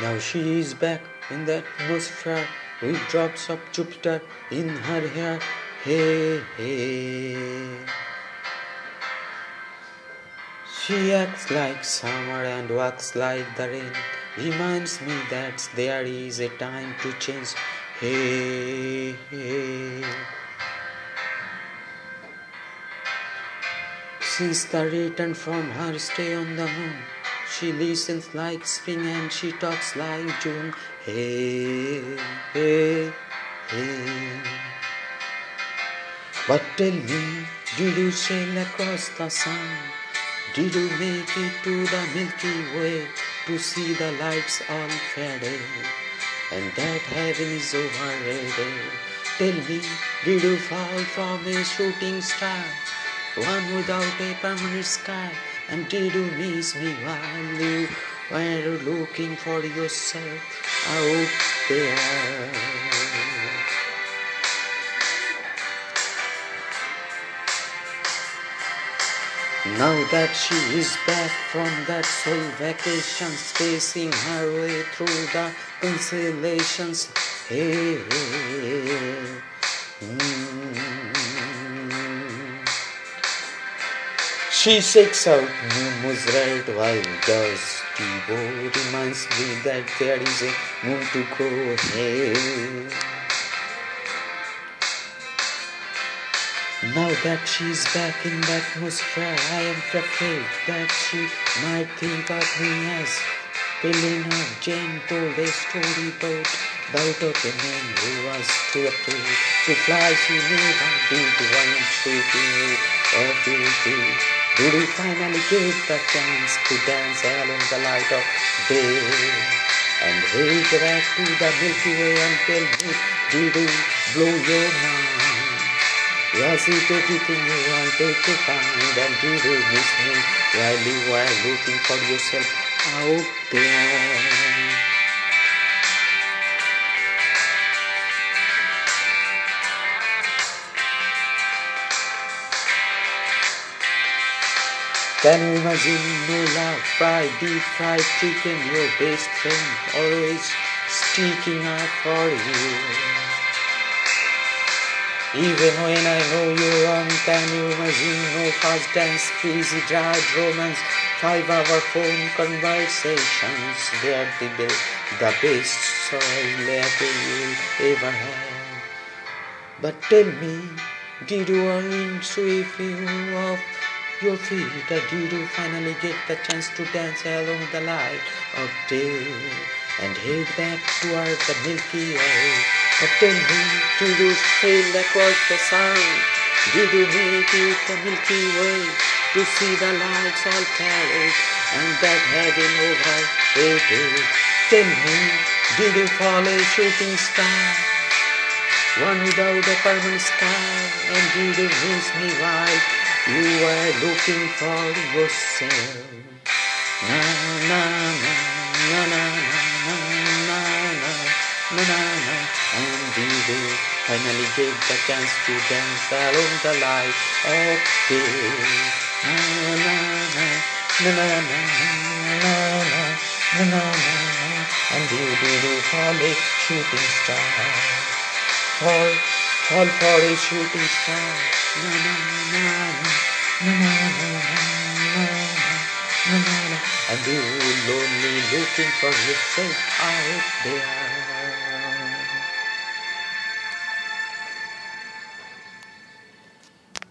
Now she is back in the atmosphere with drops of Jupiter in her hair. Hey, hey. She acts like summer and walks like the rain. Reminds me that there is a time to change. Hey, hey. Since the return from her stay on the moon, she listens like spring and she talks like June. Hey, hey, hey. But tell me, did you sail across the sun? Did you make it to the Milky Way to see the lights all faded? And that heaven is overrated. Tell me, did you fall from a shooting star? One without a permanent sky. And did you miss me while you were looking for yourself out there? Now that she is back from that soul vacation, spacing her way through the constellations. Hey, hey, hey. Mm. She shakes out Momo's red while Dusty Boy reminds me that there is a moon to go. Hey. Now that she's back in the atmosphere, I am afraid that she might think of me as Pelina Jane told a story about, about of a man who was too afraid to fly. She never did one shaking of you. Did you finally get the chance to dance along the light of day? And head back to the Milky Way and tell me, did blow your mind? Was it everything you wanted to find and did you miss me while you were looking for yourself out there? No love, fried deep fried chicken, your best friend always sticking up for you? Even when I know you're wrong, imagine no fast dance, crazy drive, romance, five hour phone conversations? They're the, be- the best soil letter you ever had. But tell me, did you earn sweep you off your feet, or did you finally get the chance to dance along the light of day and head back toward the Milky Way? But did you sail across the sun? Did you make it the Milky Way to see the lights all carried and that heaven overrated? Tell me, did you follow a shooting star? One without a permanent sky, and did you miss me while you were looking for yourself? Na na na na na na na na na na na and you finally get the chance to dance along the light of day? Na na na na na na na na na na and you fall a shooting star? Fall, fall for a shooting star. Na na na na na na na na na na and you lonely looking for yourself out there.